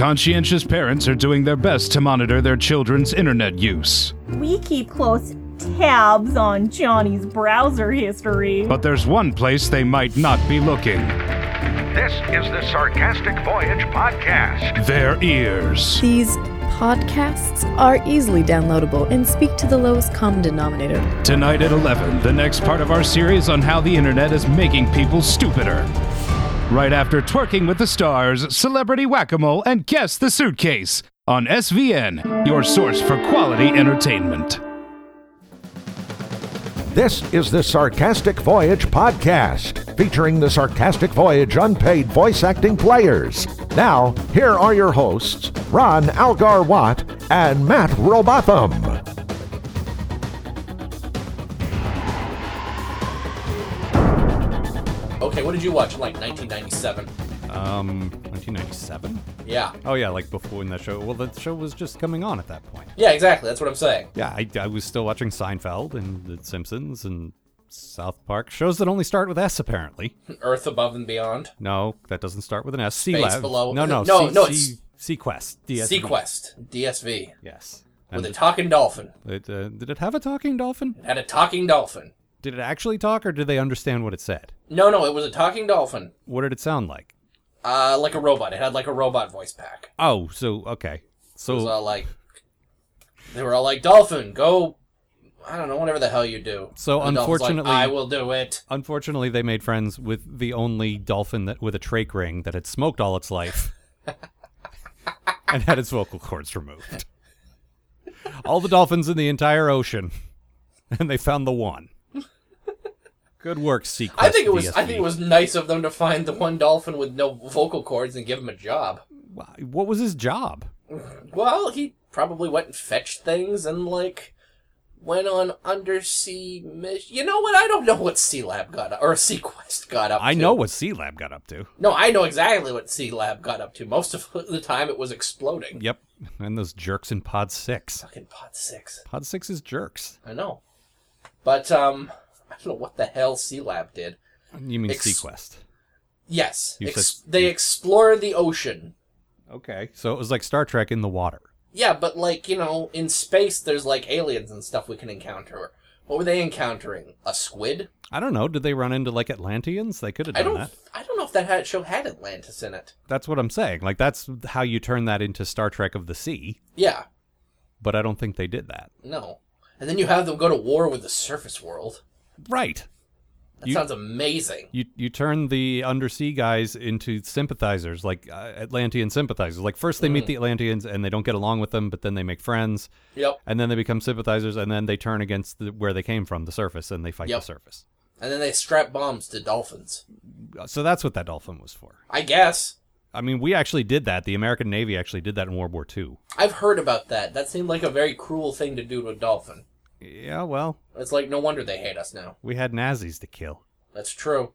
Conscientious parents are doing their best to monitor their children's internet use. We keep close tabs on Johnny's browser history. But there's one place they might not be looking This is the Sarcastic Voyage Podcast. their ears. These podcasts are easily downloadable and speak to the lowest common denominator. Tonight at 11, the next part of our series on how the internet is making people stupider. Right after Twerking with the Stars, Celebrity Whack a Mole, and Guess the Suitcase on SVN, your source for quality entertainment. This is the Sarcastic Voyage Podcast, featuring the Sarcastic Voyage unpaid voice acting players. Now, here are your hosts, Ron Algar Watt and Matt Robotham. Okay, what did you watch in like 1997? Um, 1997? Yeah. Oh yeah, like before when that show. Well, the show was just coming on at that point. Yeah, exactly. That's what I'm saying. Yeah, I, I was still watching Seinfeld and The Simpsons and South Park shows that only start with S. Apparently, Earth above and beyond. no, that doesn't start with an S. Sea Space Lab. below. No, no, No, C- no, C- it's- SeaQuest. DSV. SeaQuest. DSV. Yes. With a talking dolphin. it, uh, did it have a talking dolphin? It had a talking dolphin. Did it actually talk, or did they understand what it said? No, no, it was a talking dolphin. What did it sound like? Uh, like a robot. It had like a robot voice pack. Oh, so okay, It was so all like, they were all like, "Dolphin, go." I don't know, whatever the hell you do. So, And dolphin's like, unfortunately- I will do it. Unfortunately, they made friends with the only dolphin that with a trach ring that had smoked all its life and had its vocal cords removed. All the dolphins in the entire ocean, and they found the one. Good work, SeaQuest. I think it was. I think it was nice of them to find the one dolphin with no vocal cords and give him a job. What was his job? Well, he probably went and fetched things and like went on undersea mission. You know what? I don't know what Sealab got up or SeaQuest got up. To I to. know what Sealab got up to. No, I know exactly what Sealab got up to. Most of the time, it was exploding. Yep, and those jerks in Pod Six. Fucking Pod Six. Pod Six is jerks. I know, but um, I don't know what the hell Sealab did. You mean Ex- SeaQuest? Yes, ex- said- they explore the ocean. Okay, so it was like Star Trek in the water. Yeah, but like you know, in space, there's like aliens and stuff we can encounter. What were they encountering? A squid? I don't know. Did they run into like Atlanteans? They could have I done don't. that. I don't know if that had, show had Atlantis in it. That's what I'm saying. Like that's how you turn that into Star Trek of the Sea, Yeah. but I don't think they did that. No. And then you have them go to war with the surface world. Right. That You- sounds amazing. You you turn the undersea guys into sympathizers, like uh, Atlantean sympathizers. Like first they Mm. meet the Atlanteans and they don't get along with them, but then they make friends, Yep. and then they become sympathizers, and then they turn against the, where they came from, the surface, and they fight Yep. the surface. And then they strap bombs to dolphins. So that's what that dolphin was for. I guess. I mean, we actually did that. The American Navy actually did that in World War II. I've heard about that. That seemed like a very cruel thing to do to a dolphin. Yeah, well, It's like no wonder they hate us now. we had Nazis to kill. That's true.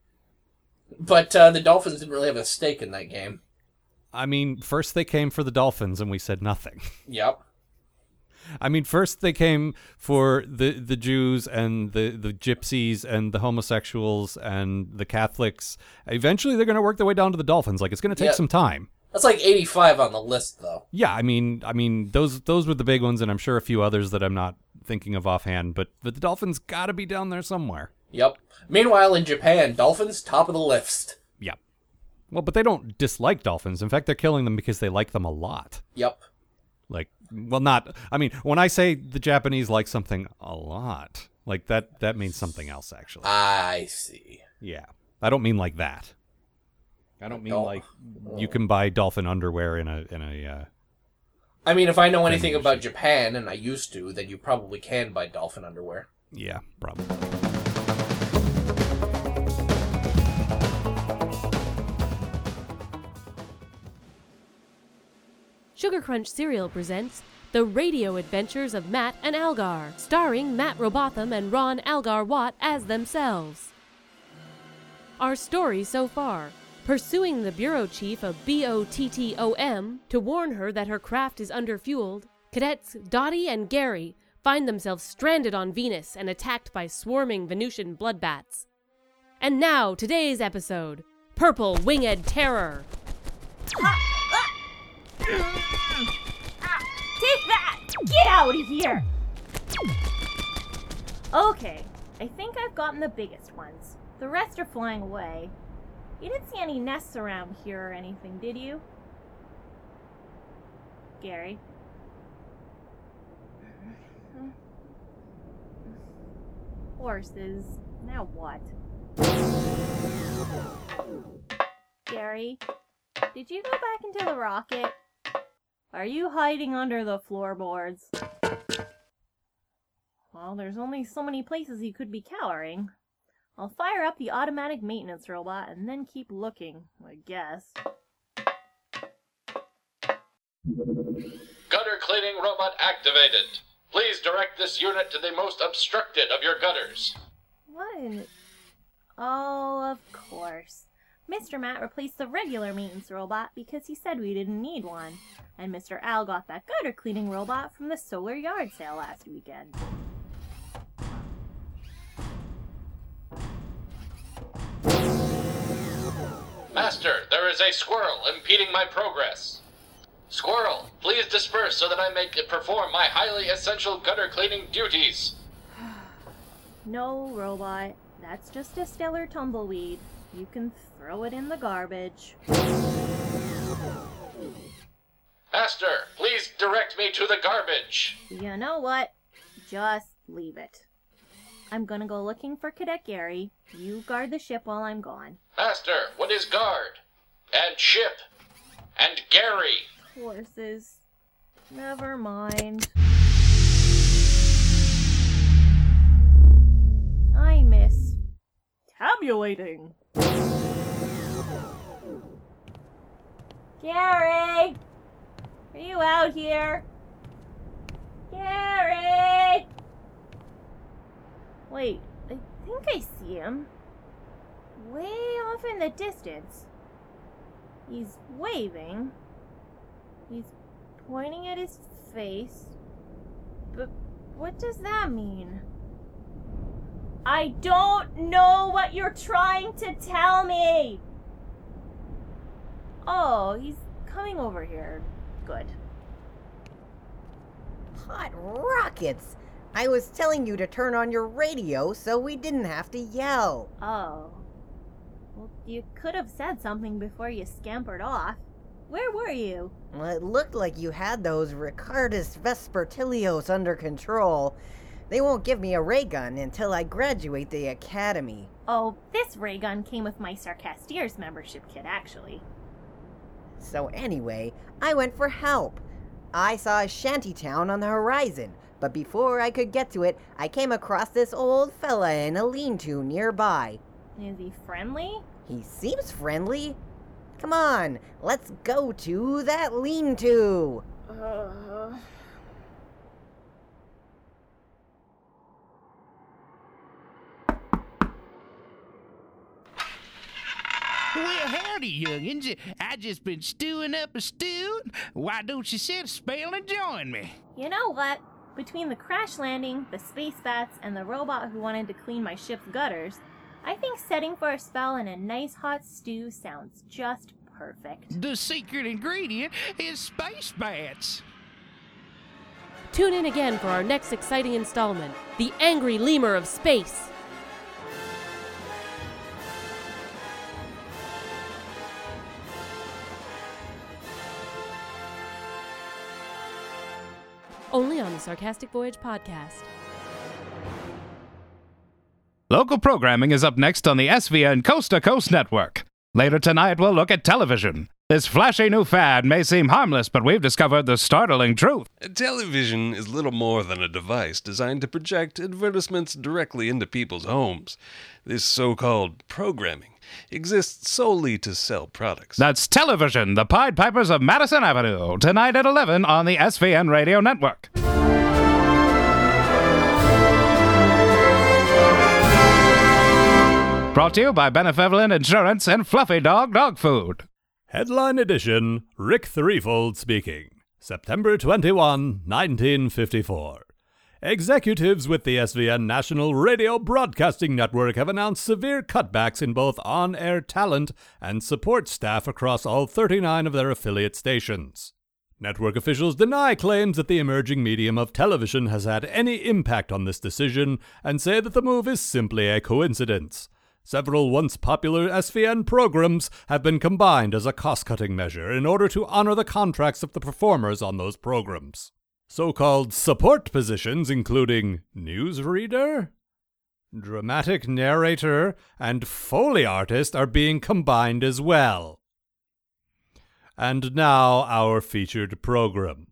But uh, the dolphins didn't really have a stake in that game. I mean, first they came for the dolphins, and we said nothing. Yep. I mean, first they came for the the Jews and the the gypsies and the homosexuals and the Catholics. Eventually, they're going to work their way down to the dolphins. Like it's going to take Yeah. some time. That's like 85 on the list, though. Yeah, I mean, I mean those those were the big ones, and I'm sure a few others that I'm not thinking of offhand. But but the dolphins got to be down there somewhere. Yep. Meanwhile, in Japan, dolphins top of the list. Yeah. Well, but they don't dislike dolphins. In fact, they're killing them because they like them a lot. Yep. Like, well, not. I mean, when I say the Japanese like something a lot, like that, that means something else. Actually, I see. yeah. I don't mean like that. I don't mean like you can buy dolphin underwear in a in a. Uh, I mean, if I know anything about Japan, and I used to, then you probably can buy dolphin underwear. yeah, probably. Sugar Crunch Cereal presents The Radio Adventures of Matt and Algar, starring Matt Robotham and Ron Algar Watt as themselves. Our story so far pursuing the bureau chief of BOTTOM to warn her that her craft is underfueled, cadets Dottie and Gary find themselves stranded on Venus and attacked by swarming Venusian bloodbats. And now, today's episode Purple Winged Terror. Take that! Get out of here! Okay, I think I've gotten the biggest ones. The rest are flying away. You didn't see any nests around here or anything, did you? Gary? Horses. Now what? Gary? Did you go back into the rocket? Are you hiding under the floorboards? Well, there's only so many places you could be cowering. I'll fire up the automatic maintenance robot and then keep looking, I guess. Gutter cleaning robot activated. Please direct this unit to the most obstructed of your gutters. What in... Oh, of course. Mr. Matt replaced the regular maintenance robot because he said we didn't need one. And Mr. Al got that gutter cleaning robot from the solar yard sale last weekend. Master, there is a squirrel impeding my progress. Squirrel, please disperse so that I may perform my highly essential gutter cleaning duties. No, robot. That's just a stellar tumbleweed. You can throw it in the garbage. Master, please direct me to the garbage. You know what? Just leave it. I'm gonna go looking for Cadet Gary. You guard the ship while I'm gone. Master, what is guard? And ship? And Gary? Horses. Never mind. I miss tabulating. Gary! Are you out here? Gary! Wait, I think I see him. Way off in the distance. He's waving. He's pointing at his face. But what does that mean? I don't know what you're trying to tell me! Oh, he's coming over here. Good. Hot rockets! I was telling you to turn on your radio so we didn't have to yell. Oh. Well, you could have said something before you scampered off. Where were you? Well, it looked like you had those Ricardus Vespertilios under control. They won't give me a ray gun until I graduate the academy. Oh, this ray gun came with my Sarcastiers membership kit, actually. So anyway, I went for help. I saw a shantytown on the horizon, but before I could get to it, I came across this old fella in a lean-to nearby. Is he friendly? He seems friendly. Come on, let's go to that lean-to. Uh, Well, howdy, youngins. I just been stewing up a stew. Why don't you sit a spell and join me? you know what? Between the crash landing, the space bats, and the robot who wanted to clean my ship's gutters, I think setting for a spell in a nice hot stew sounds just perfect. The secret ingredient is space bats. Tune in again for our next exciting installment The Angry Lemur of Space. Only on the Sarcastic Voyage podcast. Local programming is up next on the SVN Coast to Coast Network. Later tonight, we'll look at television. This flashy new fad may seem harmless, but we've discovered the startling truth. Television is little more than a device designed to project advertisements directly into people's homes. This so called programming exists solely to sell products. That's television, the Pied Pipers of Madison Avenue, tonight at 11 on the SVN Radio Network. Brought to you by Benevolent Insurance and Fluffy Dog Dog Food. Headline edition Rick Threefold speaking. September 21, 1954. Executives with the SVN National Radio Broadcasting Network have announced severe cutbacks in both on air talent and support staff across all 39 of their affiliate stations. Network officials deny claims that the emerging medium of television has had any impact on this decision and say that the move is simply a coincidence. Several once popular SVN programs have been combined as a cost cutting measure in order to honor the contracts of the performers on those programs. So called support positions, including newsreader, dramatic narrator, and Foley artist, are being combined as well. And now, our featured program.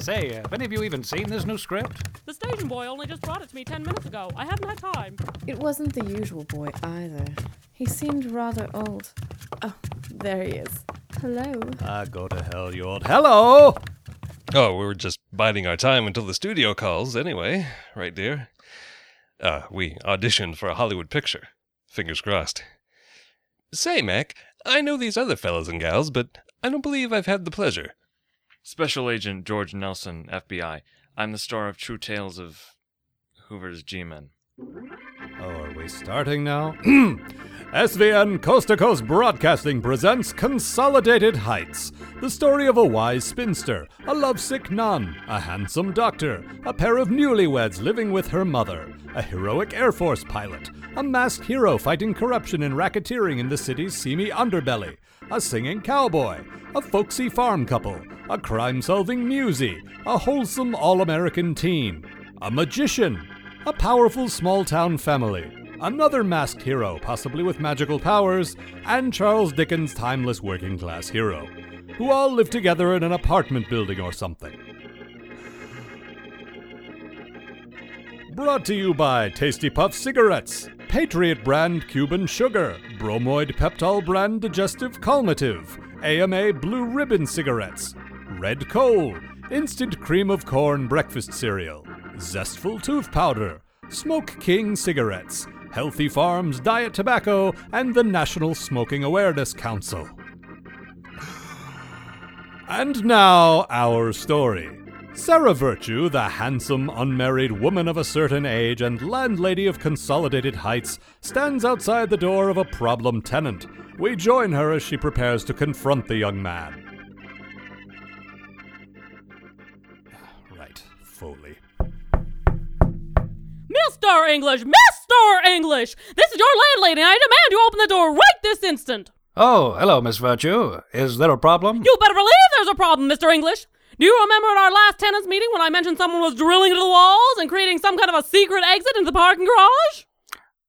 Say, have any of you even seen this new script? The station boy only just brought it to me ten minutes ago. I haven't had time. It wasn't the usual boy either. He seemed rather old. Oh, there he is. Hello. Ah, go to hell, you old. Hello! Oh, we were just biding our time until the studio calls, anyway. Right, dear? Uh, we auditioned for a Hollywood picture. Fingers crossed. Say, Mac, I know these other fellows and gals, but I don't believe I've had the pleasure. Special Agent George Nelson, FBI. I'm the star of True Tales of Hoover's G-Men. Oh, are we starting now? SVN Coast to Coast Broadcasting presents Consolidated Heights, the story of a wise spinster, a lovesick nun, a handsome doctor, a pair of newlyweds living with her mother, a heroic Air Force pilot, a masked hero fighting corruption and racketeering in the city's seamy underbelly, a singing cowboy, a folksy farm couple, a crime solving newsie, a wholesome all American teen, a magician, a powerful small town family, another masked hero, possibly with magical powers, and Charles Dickens' timeless working class hero, who all live together in an apartment building or something. Brought to you by Tasty Puff Cigarettes, Patriot brand Cuban Sugar, Bromoid Peptol brand Digestive Calmative, AMA Blue Ribbon Cigarettes, Red Coal, Instant Cream of Corn Breakfast Cereal, Zestful Tooth Powder, Smoke King Cigarettes, Healthy Farms Diet Tobacco, and the National Smoking Awareness Council. And now, our story. Sarah Virtue, the handsome, unmarried woman of a certain age and landlady of Consolidated Heights, stands outside the door of a problem tenant. We join her as she prepares to confront the young man. Right, Foley. Mr. English! Mr. English! This is your landlady, and I demand you open the door right this instant! Oh, hello, Miss Virtue. Is there a problem? You better believe there's a problem, Mr. English! Do you remember at our last tenants meeting when I mentioned someone was drilling into the walls and creating some kind of a secret exit into the parking garage?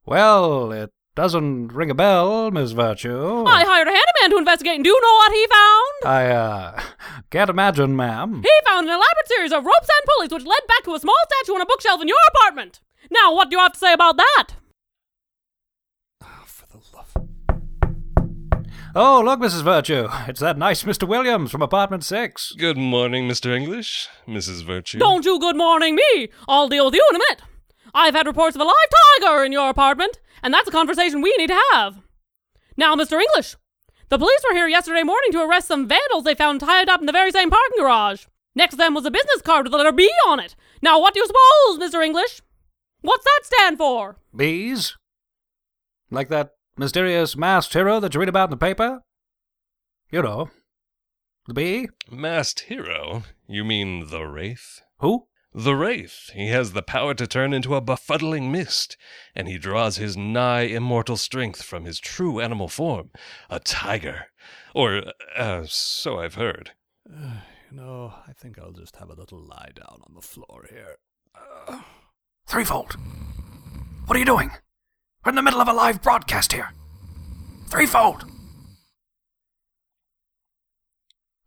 Well, it doesn't ring a bell, Miss Virtue. I hired a handyman to investigate, and do you know what he found? I, uh, can't imagine, ma'am. He found an elaborate series of ropes and pulleys which led back to a small statue on a bookshelf in your apartment. Now, what do you have to say about that? Oh, look, Mrs. Virtue. It's that nice Mr. Williams from apartment six. Good morning, Mr. English, Mrs. Virtue. Don't you good morning me. I'll deal with you in a minute. I've had reports of a live tiger in your apartment, and that's a conversation we need to have. Now, Mr. English, the police were here yesterday morning to arrest some vandals they found tied up in the very same parking garage. Next to them was a business card with the letter B on it. Now, what do you suppose, Mr. English? What's that stand for? Bees? Like that mysterious masked hero that you read about in the paper? You know. The bee? Masked hero? You mean the Wraith? Who? The Wraith. He has the power to turn into a befuddling mist, and he draws his nigh immortal strength from his true animal form, a tiger. Or, uh, so I've heard. Uh, you know, I think I'll just have a little lie down on the floor here. Uh. Threefold. What are you doing? We're in the middle of a live broadcast here. Threefold.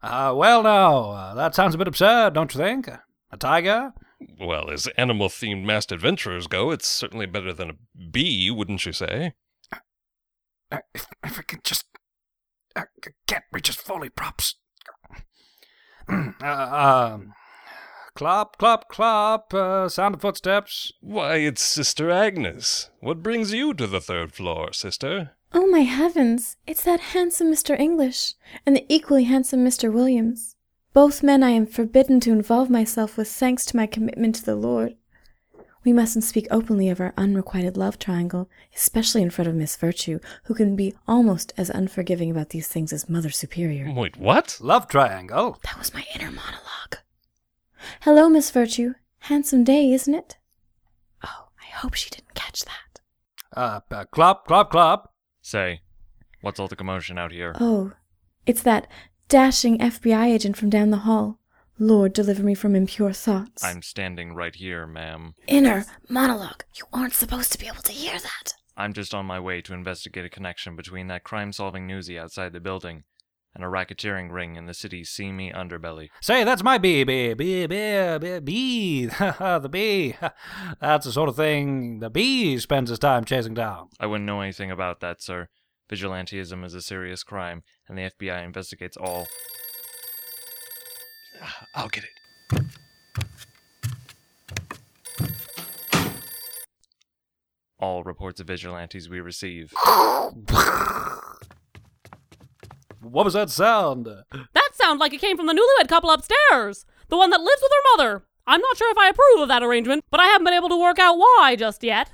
Uh, well, now, uh, that sounds a bit absurd, don't you think? A tiger? Well, as animal themed masked adventurers go, it's certainly better than a bee, wouldn't you say? Uh, if, if I could just uh, get me just Foley props. uh, um. Clop, clop, clop. Uh, sound of footsteps. Why, it's Sister Agnes. What brings you to the third floor, sister? Oh, my heavens. It's that handsome Mr. English and the equally handsome Mr. Williams. Both men I am forbidden to involve myself with thanks to my commitment to the Lord. We mustn't speak openly of our unrequited love triangle, especially in front of Miss Virtue, who can be almost as unforgiving about these things as Mother Superior. Wait, what? Love triangle? That was my inner monologue. Hello, Miss Virtue. Handsome day, isn't it? Oh, I hope she didn't catch that. Uh, uh clop, clop, clop. Say, what's all the commotion out here? Oh, it's that dashing FBI agent from down the hall. Lord, deliver me from impure thoughts. I'm standing right here, ma'am. Inner monologue. You aren't supposed to be able to hear that. I'm just on my way to investigate a connection between that crime solving newsie outside the building and a racketeering ring in the city's seamy underbelly. Say, that's my bee, bee, bee, bee, bee, bee. the bee. That's the sort of thing the bee spends his time chasing down. I wouldn't know anything about that, sir. Vigilantism is a serious crime, and the FBI investigates all. I'll get it. All reports of vigilantes we receive. What was that sound? That sound like it came from the newlywed couple upstairs, the one that lives with her mother. I'm not sure if I approve of that arrangement, but I haven't been able to work out why just yet.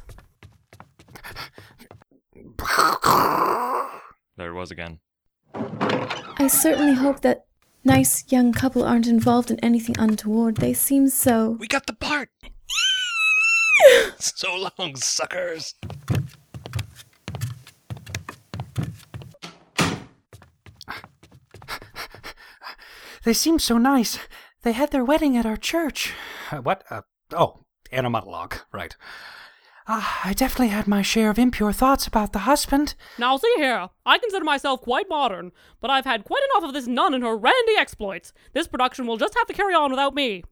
There it was again. I certainly hope that nice young couple aren't involved in anything untoward. They seem so. We got the part! so long, suckers! They seemed so nice. They had their wedding at our church. Uh, what? Uh, oh, inner monologue. Right. Uh, I definitely had my share of impure thoughts about the husband. Now, see here. I consider myself quite modern, but I've had quite enough of this nun and her randy exploits. This production will just have to carry on without me.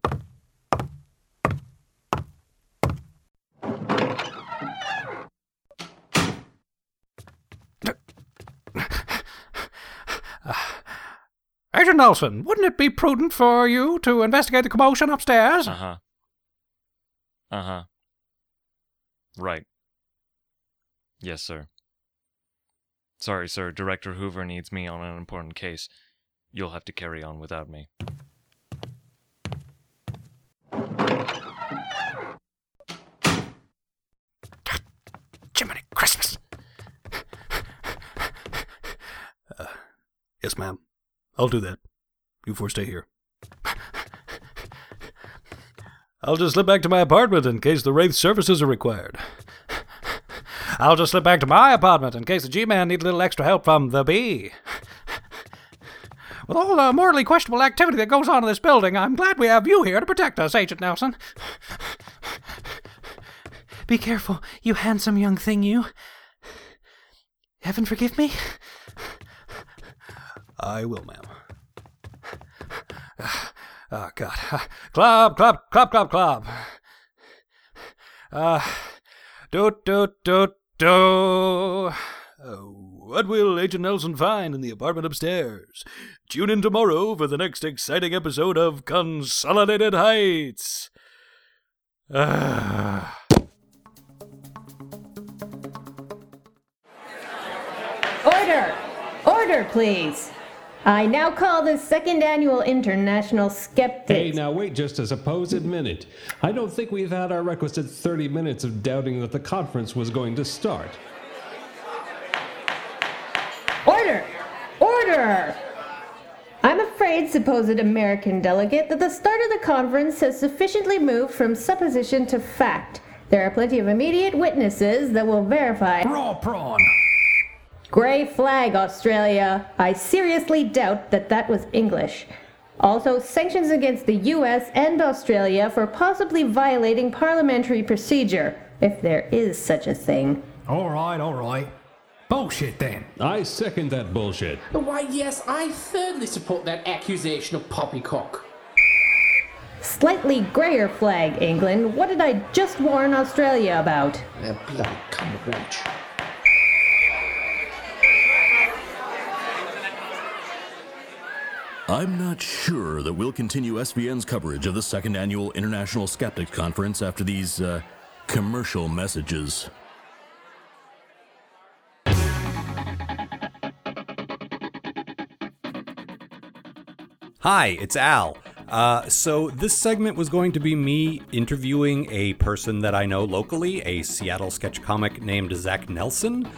Agent Nelson, wouldn't it be prudent for you to investigate the commotion upstairs? Uh huh. Uh huh. Right. Yes, sir. Sorry, sir. Director Hoover needs me on an important case. You'll have to carry on without me. Jiminy Christmas. Uh, yes, ma'am. I'll do that. You four stay here. I'll just slip back to my apartment in case the Wraith services are required. I'll just slip back to my apartment in case the G-Man needs a little extra help from the bee. With all the morally questionable activity that goes on in this building, I'm glad we have you here to protect us, Agent Nelson. Be careful, you handsome young thing, you. Heaven forgive me? I will, ma'am. Oh, God. Club, club, club, club, club. Uh, doot, doot, doot, do. What will Agent Nelson find in the apartment upstairs? Tune in tomorrow for the next exciting episode of Consolidated Heights. Ah. Order! Order, please! I now call the second annual International Skeptics. Hey, now wait just a supposed minute. I don't think we've had our requisite 30 minutes of doubting that the conference was going to start. Order! Order! I'm afraid, supposed American delegate, that the start of the conference has sufficiently moved from supposition to fact. There are plenty of immediate witnesses that will verify. Raw prawn! Grey flag, Australia. I seriously doubt that that was English. Also, sanctions against the US and Australia for possibly violating parliamentary procedure, if there is such a thing. All right, all right. Bullshit then. I second that bullshit. Why, yes, I thirdly support that accusation of poppycock. Slightly greyer flag, England. What did I just warn Australia about? A bloody cummerbridge. I'm not sure that we'll continue SVN's coverage of the second annual International Skeptics Conference after these uh, commercial messages. Hi, it's Al. Uh, so this segment was going to be me interviewing a person that I know locally, a Seattle sketch comic named Zach Nelson.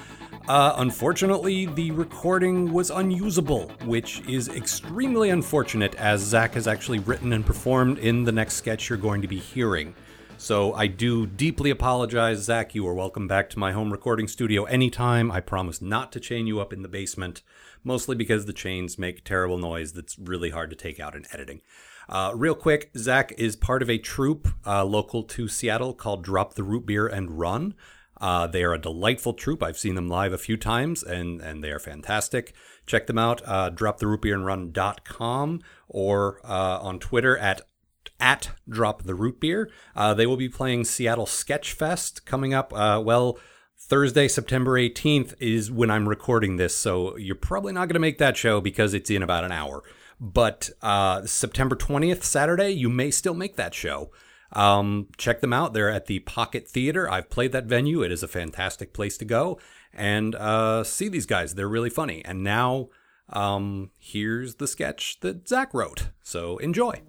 Uh, unfortunately, the recording was unusable, which is extremely unfortunate as Zach has actually written and performed in the next sketch you're going to be hearing. So I do deeply apologize, Zach. You are welcome back to my home recording studio anytime. I promise not to chain you up in the basement, mostly because the chains make terrible noise that's really hard to take out in editing. Uh, real quick, Zach is part of a troupe uh, local to Seattle called Drop the Root Beer and Run. Uh, they are a delightful troupe. I've seen them live a few times, and, and they are fantastic. Check them out, uh, droptherootbeerandrun.com or uh, on Twitter at at Drop the Root Beer. Uh, they will be playing Seattle Sketch Fest coming up. Uh, well, Thursday, September 18th is when I'm recording this, so you're probably not going to make that show because it's in about an hour. But uh, September 20th, Saturday, you may still make that show. Um, check them out. They're at the Pocket Theater. I've played that venue. It is a fantastic place to go and uh, see these guys. They're really funny. And now um, here's the sketch that Zach wrote. So enjoy.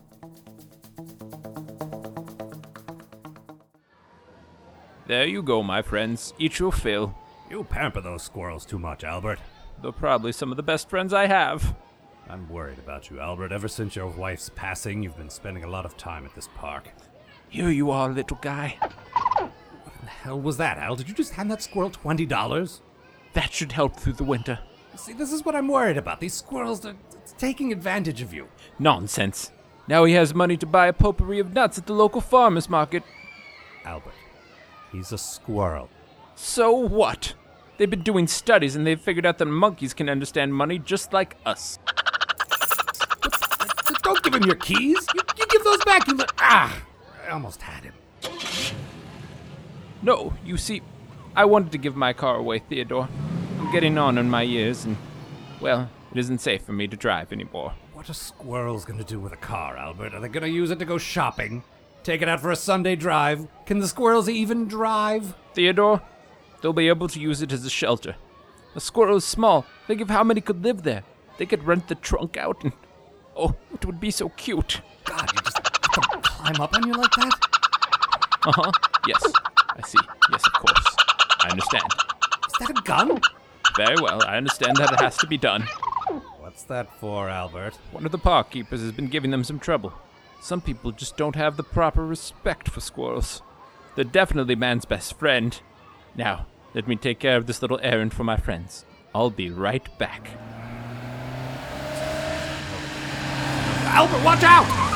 There you go, my friends. Eat your fill. You pamper those squirrels too much, Albert. They're probably some of the best friends I have. I'm worried about you, Albert. Ever since your wife's passing, you've been spending a lot of time at this park. Here you are, little guy. What the hell was that, Al? Did you just hand that squirrel twenty dollars? That should help through the winter. See, this is what I'm worried about. These squirrels are taking advantage of you. Nonsense. Now he has money to buy a potpourri of nuts at the local farmer's market. Albert, he's a squirrel. So what? They've been doing studies and they've figured out that monkeys can understand money just like us. Don't give him your keys. You, you give those back. You ah, I almost had him. No, you see, I wanted to give my car away, Theodore. I'm getting on in my years, and, well, it isn't safe for me to drive anymore. What are squirrels going to do with a car, Albert? Are they going to use it to go shopping? Take it out for a Sunday drive? Can the squirrels even drive? Theodore, they'll be able to use it as a shelter. A squirrel is small. Think of how many could live there. They could rent the trunk out and. Oh, it would be so cute. God, you just climb up on you like that? Uh huh. Yes. I see. Yes, of course. I understand. Is that a gun? Very well. I understand that it has to be done. What's that for, Albert? One of the park keepers has been giving them some trouble. Some people just don't have the proper respect for squirrels. They're definitely man's best friend. Now, let me take care of this little errand for my friends. I'll be right back. Albert, watch out!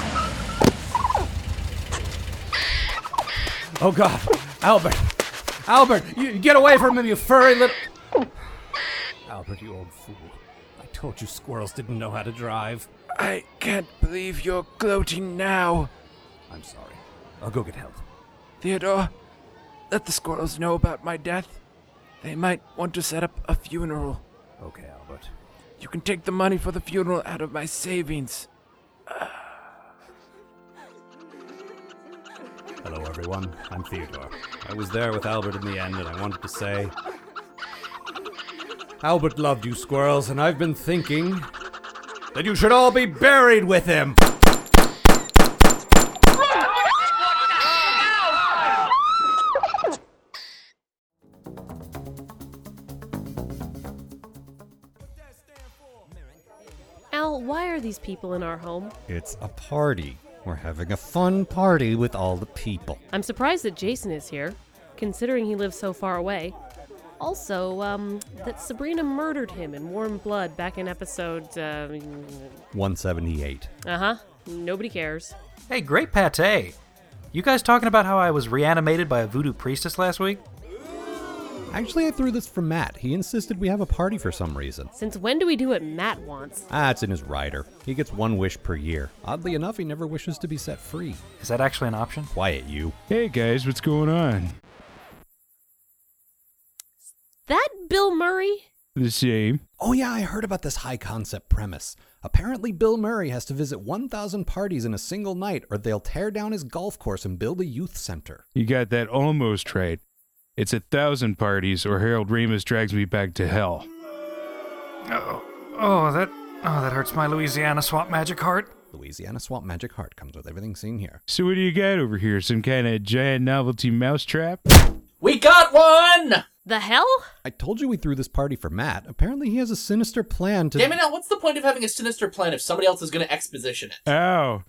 Oh God, Albert, Albert, you get away from him, you furry little. Albert, you old fool! I told you squirrels didn't know how to drive. I can't believe you're gloating now. I'm sorry. I'll go get help. Theodore, let the squirrels know about my death. They might want to set up a funeral. Okay, Albert. You can take the money for the funeral out of my savings. Ah. Hello, everyone. I'm Theodore. I was there with Albert in the end, and I wanted to say. Albert loved you, squirrels, and I've been thinking that you should all be buried with him. Al, why are these people in our home? It's a party. We're having a fun party with all the people. I'm surprised that Jason is here, considering he lives so far away. Also, um, that Sabrina murdered him in warm blood back in episode, uh 178. huh. Nobody cares. Hey, great pate. You guys talking about how I was reanimated by a voodoo priestess last week? Actually, I threw this for Matt. He insisted we have a party for some reason. Since when do we do what Matt wants? Ah, it's in his rider. He gets one wish per year. Oddly enough, he never wishes to be set free. Is that actually an option? Quiet, you. Hey guys, what's going on? That Bill Murray? The same. Oh, yeah, I heard about this high concept premise. Apparently, Bill Murray has to visit 1,000 parties in a single night, or they'll tear down his golf course and build a youth center. You got that almost right. It's a thousand parties, or Harold Ramis drags me back to hell. Oh, oh, that, oh, that hurts my Louisiana swamp magic heart. Louisiana Swamp Magic Heart comes with everything seen here. So what do you got over here? Some kind of giant novelty mousetrap? We got one! The hell? I told you we threw this party for Matt. Apparently, he has a sinister plan to. Damn it, now, what's the point of having a sinister plan if somebody else is going to exposition it? Ow,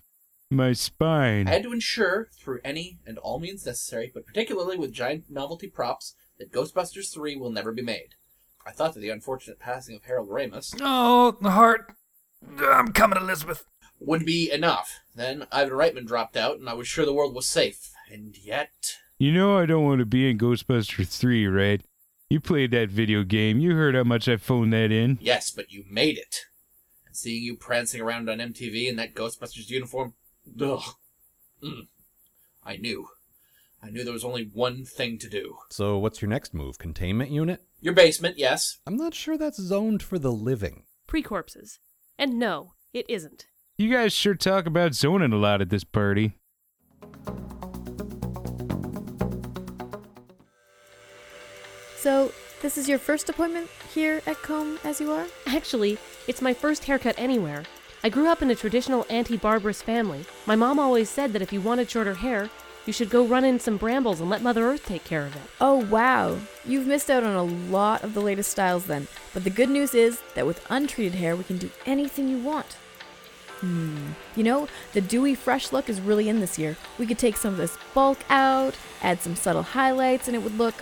my spine. I had to ensure, through any and all means necessary, but particularly with giant novelty props, that Ghostbusters 3 will never be made. I thought that the unfortunate passing of Harold Ramis Oh, the heart. I'm coming, Elizabeth. would be enough. Then Ivan Reitman dropped out, and I was sure the world was safe. And yet. You know I don't want to be in Ghostbusters 3, right? You played that video game. You heard how much I phoned that in. Yes, but you made it. And seeing you prancing around on MTV in that Ghostbusters uniform. Ugh. Mm. I knew. I knew there was only one thing to do. So, what's your next move? Containment unit? Your basement, yes. I'm not sure that's zoned for the living. Pre corpses. And no, it isn't. You guys sure talk about zoning a lot at this party. So, this is your first appointment here at Combe as you are? Actually, it's my first haircut anywhere. I grew up in a traditional anti barbarous family. My mom always said that if you wanted shorter hair, you should go run in some brambles and let Mother Earth take care of it. Oh, wow. You've missed out on a lot of the latest styles then. But the good news is that with untreated hair, we can do anything you want. Hmm. You know, the dewy, fresh look is really in this year. We could take some of this bulk out, add some subtle highlights, and it would look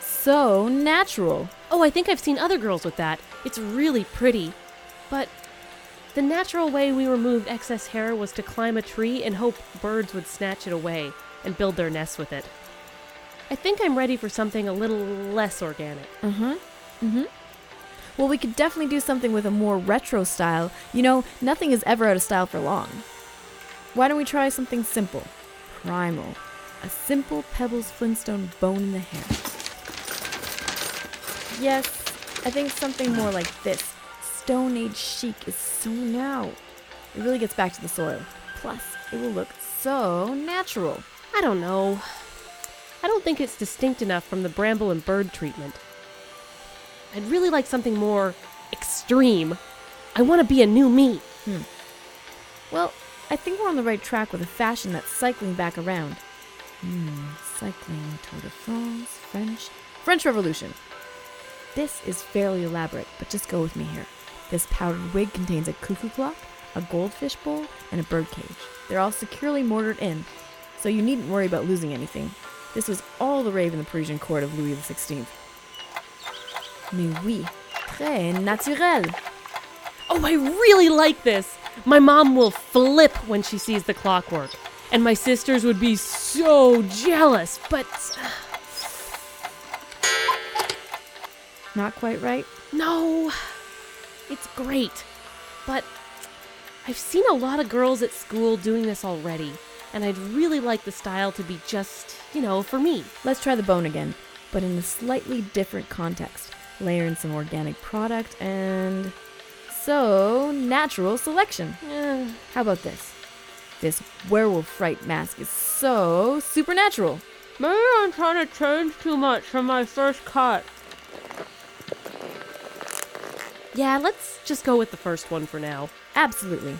so natural. Oh, I think I've seen other girls with that. It's really pretty. But the natural way we removed excess hair was to climb a tree and hope birds would snatch it away and build their nests with it. I think I'm ready for something a little less organic. Uh huh. Mm hmm. Well, we could definitely do something with a more retro style. You know, nothing is ever out of style for long. Why don't we try something simple? Primal. A simple Pebbles Flintstone bone in the hair. Yes, I think something more like this. Stone Age chic is so now. It really gets back to the soil. Plus, it will look so natural. I don't know. I don't think it's distinct enough from the bramble and bird treatment. I'd really like something more extreme. I want to be a new me. Hmm. Well, I think we're on the right track with a fashion that's cycling back around. Hmm, cycling, Tour de France, French, French Revolution. This is fairly elaborate, but just go with me here. This powdered wig contains a cuckoo clock, a goldfish bowl, and a birdcage. They're all securely mortared in, so you needn't worry about losing anything. This was all the rave in the Parisian court of Louis XVI. Mais oui, très naturel. Oh, I really like this. My mom will flip when she sees the clockwork, and my sisters would be so jealous, but. Uh, Not quite right? No, it's great. But I've seen a lot of girls at school doing this already, and I'd really like the style to be just, you know, for me. Let's try the bone again, but in a slightly different context. Layer in some organic product and. So, natural selection. Eh, How about this? This werewolf fright mask is so supernatural. maybe I'm trying to change too much from my first cut. Yeah, let's just go with the first one for now. Absolutely.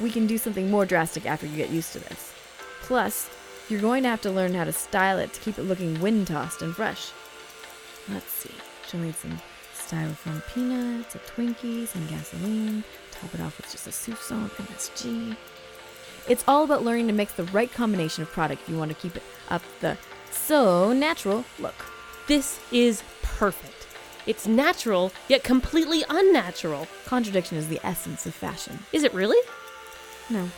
We can do something more drastic after you get used to this. Plus, you're going to have to learn how to style it to keep it looking wind tossed and fresh. Let's see. She'll need some styrofoam peanuts, a Twinkie, some gasoline. Top it off with just a soupçon of MSG. It's all about learning to mix the right combination of product if you want to keep it up the so natural look. This is perfect. It's natural, yet completely unnatural. Contradiction is the essence of fashion. Is it really? No.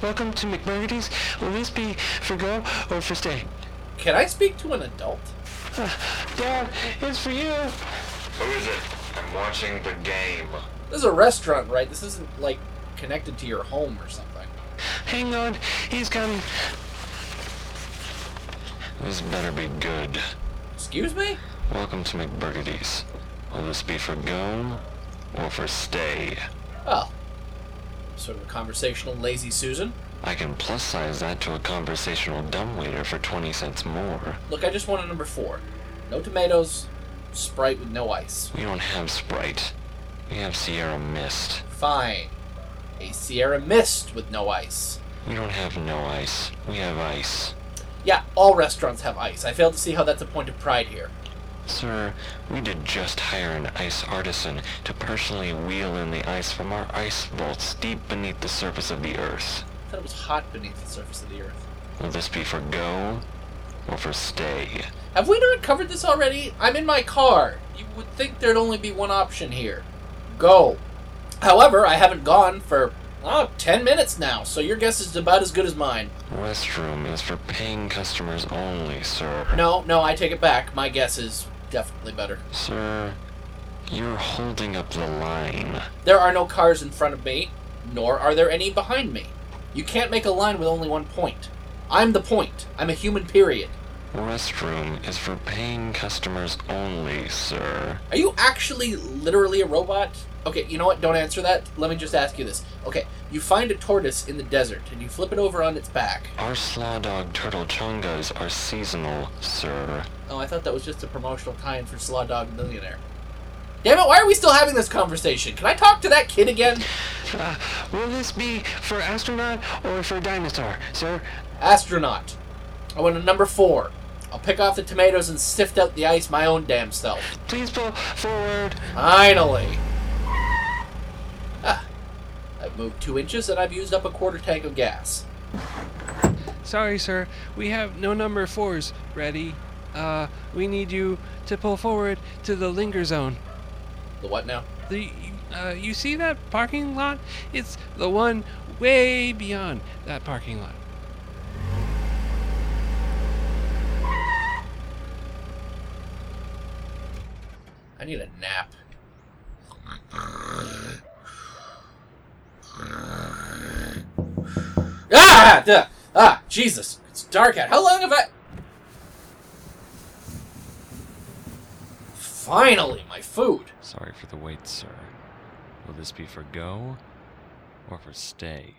Welcome to McMurdy's. Will this be for go or for stay? Can I speak to an adult? Uh, Dad, it's for you. Who is it? I'm watching the game. This is a restaurant, right? This isn't, like, connected to your home or something. Hang on, he's coming. This better be good. Excuse me? Welcome to McBurgady's. Will this be for go or for stay? Oh. Sort of a conversational lazy Susan. I can plus size that to a conversational dumbwaiter for 20 cents more. Look, I just want a number four. No tomatoes, Sprite with no ice. We don't have Sprite. We have Sierra Mist. Fine. A Sierra Mist with no ice. We don't have no ice. We have ice. Yeah, all restaurants have ice. I fail to see how that's a point of pride here. Sir, we did just hire an ice artisan to personally wheel in the ice from our ice vaults deep beneath the surface of the earth. I thought it was hot beneath the surface of the earth. Will this be for go or for stay? Have we not covered this already? I'm in my car. You would think there'd only be one option here. Go. However, I haven't gone for, oh, 10 minutes now, so your guess is about as good as mine. Restroom is for paying customers only, sir. No, no, I take it back. My guess is definitely better. Sir, you're holding up the line. There are no cars in front of me, nor are there any behind me. You can't make a line with only one point. I'm the point. I'm a human period. Restroom is for paying customers only, sir. Are you actually literally a robot? Okay, you know what? Don't answer that. Let me just ask you this. Okay, you find a tortoise in the desert and you flip it over on its back. Our slaw dog turtle chungas are seasonal, sir. Oh, I thought that was just a promotional tie-in for Slaw Dog Millionaire. Damn it, why are we still having this conversation? Can I talk to that kid again? Uh, will this be for astronaut or for dinosaur, sir? Astronaut. I want a number four. I'll pick off the tomatoes and sift out the ice my own damn self. Please pull forward. Finally. I've moved two inches and I've used up a quarter tank of gas. Sorry, sir. We have no number fours ready. Uh, we need you to pull forward to the linger zone. The what now? The uh, you see that parking lot? It's the one way beyond that parking lot. I need a nap. Ah! Duh. Ah! Jesus! It's dark out. How long have I? Finally, my food. Sorry for the wait, sir. Will this be for go or for stay?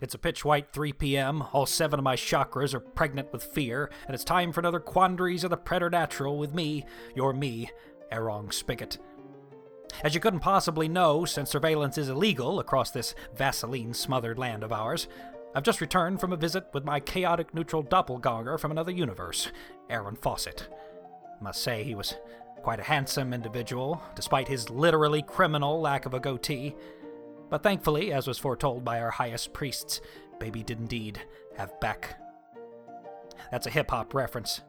It's a pitch white 3 p.m. All seven of my chakras are pregnant with fear, and it's time for another Quandaries of the Preternatural with me, your me, Erong Spigot. As you couldn't possibly know, since surveillance is illegal across this Vaseline smothered land of ours, I've just returned from a visit with my chaotic neutral doppelganger from another universe, Aaron Fawcett. Must say he was quite a handsome individual, despite his literally criminal lack of a goatee. But thankfully, as was foretold by our highest priests, baby did indeed have back. That's a hip hop reference.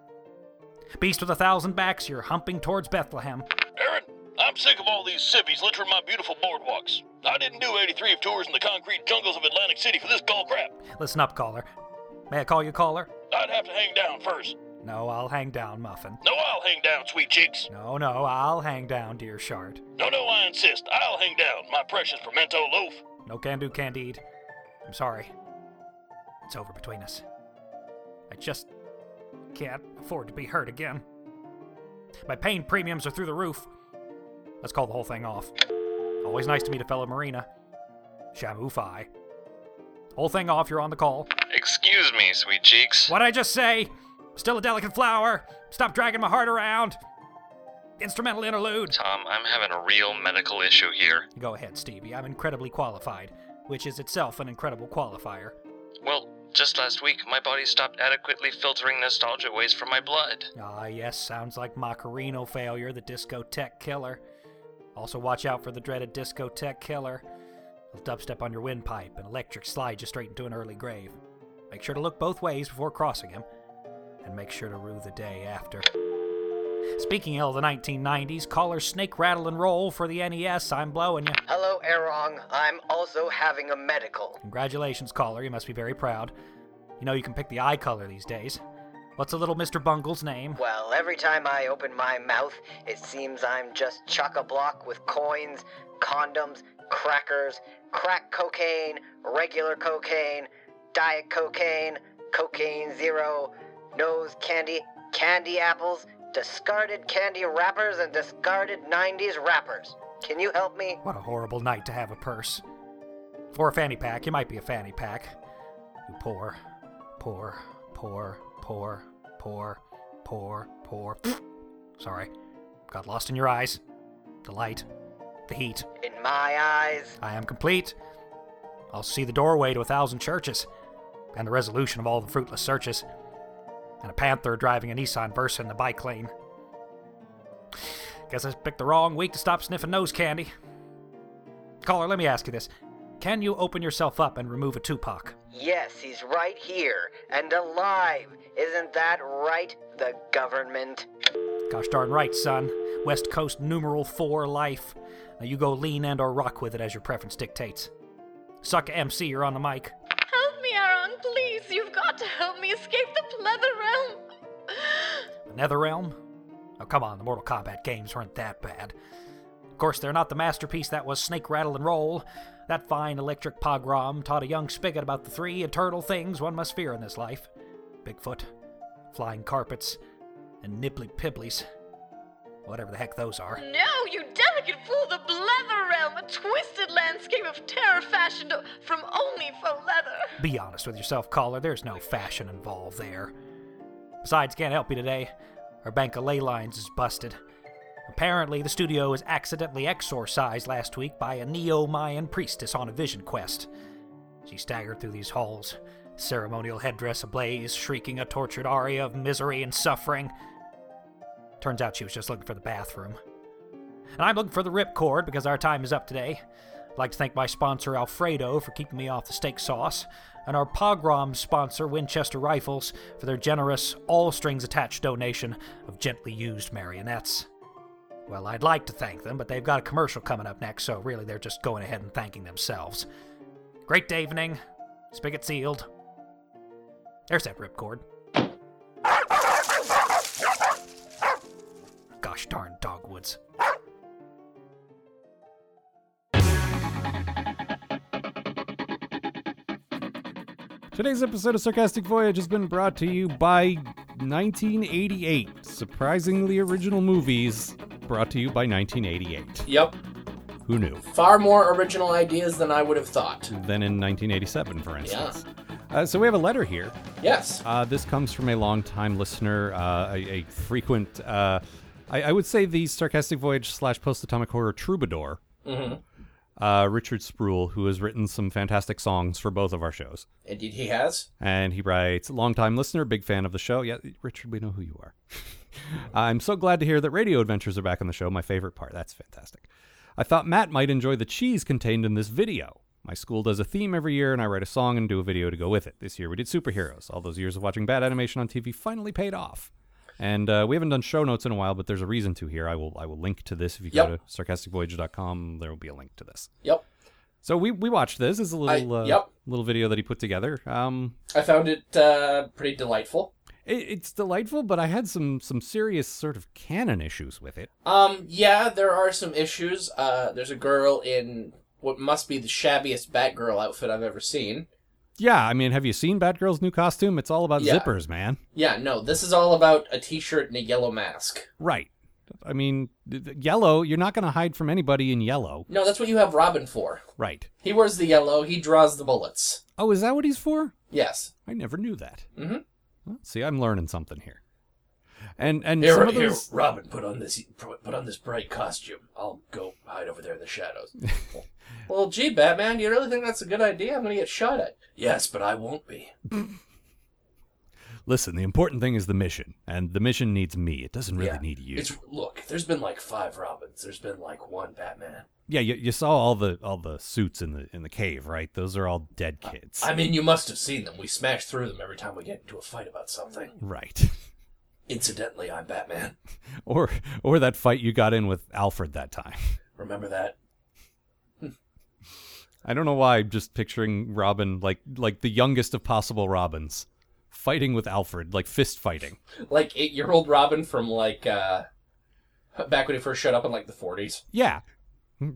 Beast with a thousand backs, you're humping towards Bethlehem. Aaron, I'm sick of all these civvies littering my beautiful boardwalks. I didn't do 83 of tours in the concrete jungles of Atlantic City for this gull crap. Listen up, caller. May I call you caller? I'd have to hang down first. No, I'll hang down, Muffin. No, I'll hang down, sweet cheeks. No, no, I'll hang down, dear Shard. No, no, I insist. I'll hang down, my precious pimento loaf. No can do, Candide. I'm sorry. It's over between us. I just can't afford to be hurt again. My pain premiums are through the roof. Let's call the whole thing off. Always nice to meet a fellow Marina. Shamu Fi. Whole thing off, you're on the call. Excuse me, sweet cheeks. What'd I just say? Still a delicate flower. Stop dragging my heart around. Instrumental interlude. Tom, I'm having a real medical issue here. Go ahead, Stevie. I'm incredibly qualified, which is itself an incredible qualifier. Well, just last week, my body stopped adequately filtering nostalgia waste from my blood. Ah, yes, sounds like Macarena failure, the discotheque killer. Also, watch out for the dreaded discotheque killer. He'll dubstep on your windpipe and electric slide you straight into an early grave. Make sure to look both ways before crossing him, and make sure to rue the day after. Speaking of the 1990s, caller Snake Rattle and Roll for the NES. I'm blowing you. Hello, Erong. I'm also having a medical. Congratulations, caller. You must be very proud. You know you can pick the eye color these days. What's a little Mr. Bungle's name? Well, every time I open my mouth, it seems I'm just chock a block with coins, condoms, crackers, crack cocaine, regular cocaine, diet cocaine, cocaine zero, nose candy, candy apples, discarded candy wrappers, and discarded 90s wrappers. Can you help me? What a horrible night to have a purse. For a fanny pack, you might be a fanny pack. You poor, poor, poor, poor, Pour, pour, pour. Sorry. Got lost in your eyes. The light, the heat. In my eyes. I am complete. I'll see the doorway to a thousand churches, and the resolution of all the fruitless searches, and a panther driving a Nissan Versa in the bike lane. Guess I picked the wrong week to stop sniffing nose candy. Caller, let me ask you this. Can you open yourself up and remove a Tupac? Yes, he's right here and alive. Isn't that right, the government? Gosh darn right, son. West Coast numeral 4 life. Now you go lean and or rock with it as your preference dictates. Suck MC, you're on the mic. Help me, Aaron, please. You've got to help me escape the Pleather Realm. The Netherrealm? Oh, come on, the Mortal Kombat games weren't that bad. Of course, they're not the masterpiece that was Snake Rattle and Roll. That fine electric pogrom taught a young spigot about the three eternal things one must fear in this life Bigfoot, flying carpets, and nibbly pibblies. Whatever the heck those are. No, you delicate fool, the Pleather Realm, a twisted landscape of terror fashioned from only faux leather. Be honest with yourself, caller. There's no fashion involved there. Besides, can't help you today. Our bank of ley lines is busted. Apparently, the studio was accidentally exorcised last week by a neo Mayan priestess on a vision quest. She staggered through these halls, ceremonial headdress ablaze, shrieking a tortured aria of misery and suffering. Turns out she was just looking for the bathroom. And I'm looking for the ripcord because our time is up today. I'd like to thank my sponsor Alfredo for keeping me off the steak sauce, and our pogrom sponsor Winchester Rifles for their generous, all strings attached donation of gently used marionettes. Well, I'd like to thank them, but they've got a commercial coming up next, so really they're just going ahead and thanking themselves. Great evening. Spigot sealed. There's that ripcord. Gosh darn dogwoods. Today's episode of Sarcastic Voyage has been brought to you by 1988. Surprisingly original movies brought to you by 1988. Yep. Who knew? Far more original ideas than I would have thought. Than in 1987, for instance. Yeah. Uh, so we have a letter here. Yes. Uh, this comes from a longtime listener, uh, a, a frequent, uh, I, I would say the Sarcastic Voyage slash Post Atomic Horror troubadour, Mhm. uh, Richard Spruill, who has written some fantastic songs for both of our shows. Indeed, he has. And he writes, longtime listener, big fan of the show. Yeah, Richard, we know who you are. I'm so glad to hear that radio adventures are back on the show. My favorite part. That's fantastic. I thought Matt might enjoy the cheese contained in this video. My school does a theme every year, and I write a song and do a video to go with it. This year we did superheroes. All those years of watching bad animation on TV finally paid off. And uh, we haven't done show notes in a while, but there's a reason to here. I will I will link to this if you go Yep. to sarcasticvoyage.com. There will be a link to this. Yep. So we, we watched this. It's a little I- uh, yep. little video that he put together. Um, I found it uh, pretty delightful. it, it's delightful, but I had some some serious sort of canon issues with it. Um, yeah, there are some issues. Uh, there's a girl in what must be the shabbiest Batgirl outfit I've ever seen. Yeah, I mean, have you seen Batgirl's new costume? It's all about Yeah. zippers, man. Yeah, no, this is all about a t-shirt and a yellow mask. Right. I mean, yellow. You're not going to hide from anybody in yellow. No, that's what you have Robin for. Right. He wears the yellow, he draws the bullets. Oh, is that what he's for? Yes. I never knew that. Mm-hmm. Well, see, I'm learning something here. And and Here, some of here. Robin, put on this put on this bright costume. I'll go hide over there in the shadows. well, gee, Batman, you really think that's a good idea? I'm gonna get shot at. Yes, but I won't be. Listen, the important thing is the mission, and the mission needs me. It doesn't really Yeah. need you. It's look. There's been like five Robins. There's been like one Batman. Yeah, you, you saw all the all the suits in the in the cave, right? Those are all dead kids. I mean, you must have seen them. We smash through them every time we get into a fight about something. Right. Incidentally, I'm Batman. or or that fight you got in with Alfred that time. Remember that? I don't know why I'm just picturing Robin like like the youngest of possible Robins fighting with Alfred, like fist fighting. Like eight-year-old Robin from like uh back when he first showed up in like the 40s. Yeah.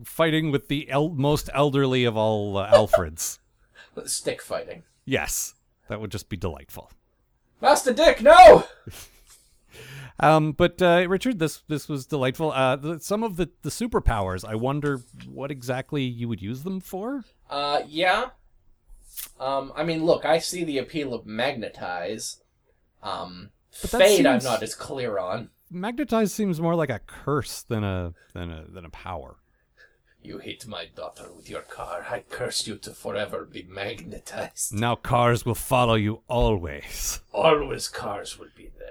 Fighting with the el- most elderly of all uh, Alfreds. Stick fighting. yes. That would just be delightful. Master Dick, no! Um, but uh, Richard, this this was delightful. Uh, the, some of the, the superpowers, I wonder what exactly you would use them for. Uh, yeah. Um, I mean, look, I see the appeal of magnetize. Um, Fade, I'm not as clear on. Magnetize seems more like a curse than a than a than a power. You hit my daughter with your car. I curse you to forever be magnetized. Now cars will follow you always. Always cars will be there.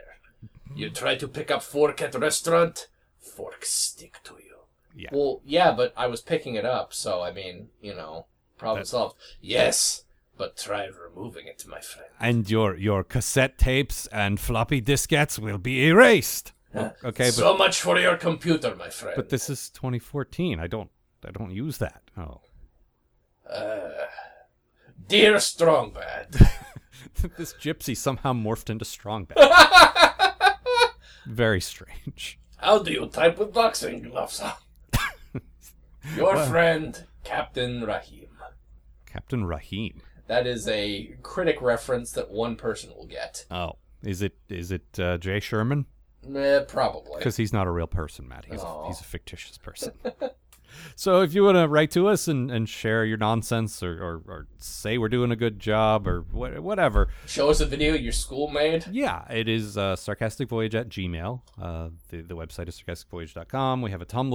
You try to pick up fork at restaurant, fork stick to you. Yeah. Well, yeah, but I was picking it up, so I mean, you know, problem solved. Yes, but try removing it, my friend. And your your cassette tapes and floppy diskettes will be erased. Okay, but so much for your computer, my friend. but this is 2014. I don't I don't use that. Oh. Uh, dear Strongbad. this gypsy somehow morphed into Strongbad. Very strange. How do you type with boxing gloves on? Your Well- friend, Captain Rahim. Captain Rahim. That is a critic reference that one person will get. Oh, is it is it uh, Jay Sherman? Eh, probably. Because he's not a real person, Matt. He's Oh. a, he's a fictitious person. so if you want to write to us and, and share your nonsense or, or, or say we're doing a good job or wha- whatever, Show us a video your school made. yeah, it is uh, sarcasticvoyage at gmail. Uh, the, the website is sarcasticvoyage.com. We have a Tumblr,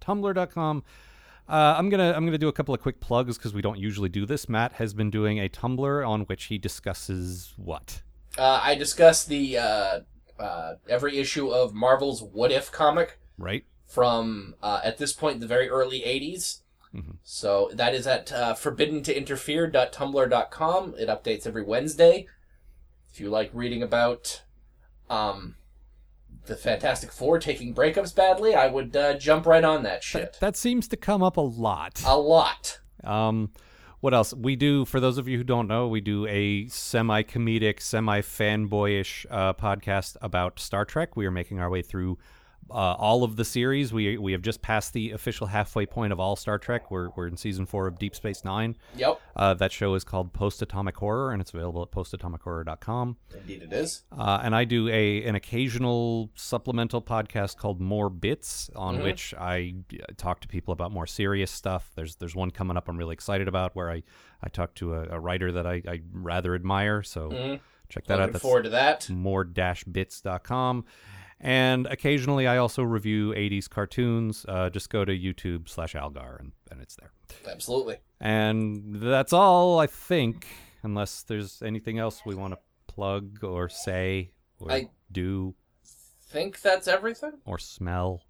sarcasticvoyage.tumblr.com. Uh, I'm gonna I'm gonna do a couple of quick plugs because we don't usually do this. Matt has been doing a Tumblr on which he discusses what Uh, I discussed the uh, uh, every issue of Marvel's What If comic right? From uh, at this point the very early 80s. Mm-hmm. So that is at uh, forbidden-to-interfere.tumblr.com. It updates every Wednesday. If you like reading about um, the Fantastic Four taking breakups badly, I would uh, jump right on that shit. That seems to come up a lot. A lot. Um, what else? We do, for those of you who don't know, we do a semi comedic, semi fanboyish uh, podcast about Star Trek. We are making our way through uh, all of the series. We we have just passed the official halfway point of all Star Trek. We're, we're in season four of Deep Space Nine. Yep. Uh, that show is called Post Atomic Horror, and it's available at postatomichorror.com. Indeed it is. Uh, and I do a an occasional supplemental podcast called More Bits, on Mhm. which I talk to people about more serious stuff. There's there's one coming up I'm really excited about where I I talk to a, a writer that I, I rather admire. So Mhm. check that out. Looking That's forward to that. More-bits.com. And occasionally I also review 80s cartoons. Uh, just go to YouTube slash Algar and, and it's there. Absolutely. And that's all, I think, unless there's anything else we want to plug or say or I- do Think that's everything? or smell.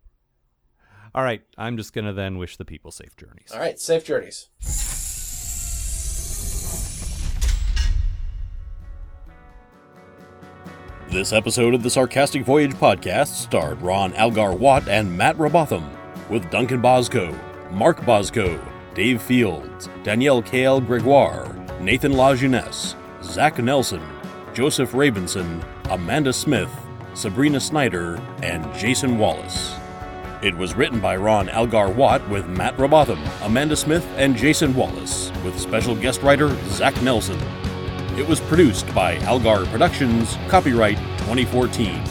All right, I'm just going to then wish the people safe journeys. All right, safe journeys. This episode of the Sarcastic Voyage podcast starred Ron Algar Watt and Matt Robotham, with Duncan Bosco, Mark Bosco, Dave Fields, Danielle Kale Gregoire, Nathan LaJeunesse, Zach Nelson, Joseph Rabenson, Amanda Smith, Sabrina Snyder, and Jason Wallace. It was written by Ron Algar Watt with Matt Robotham, Amanda Smith, and Jason Wallace, with special guest writer Zach Nelson. It was produced by Algar Productions, copyright 2014.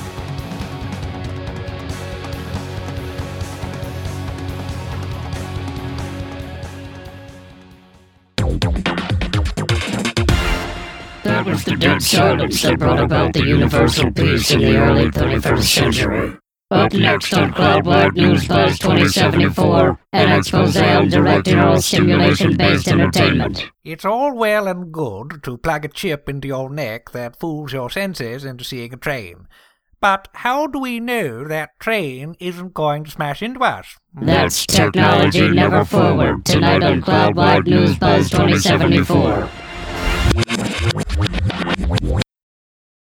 That was the dead silence that brought about the universal peace in the early 31st century. Up next on Cloudwide News Buzz 2074, an expose on direct neural stimulation-based entertainment. It's all well and good to plug a chip into your neck that fools your senses into seeing a train. But how do we know that train isn't going to smash into us? That's technology never forward, tonight on Cloudwide News Buzz 2074.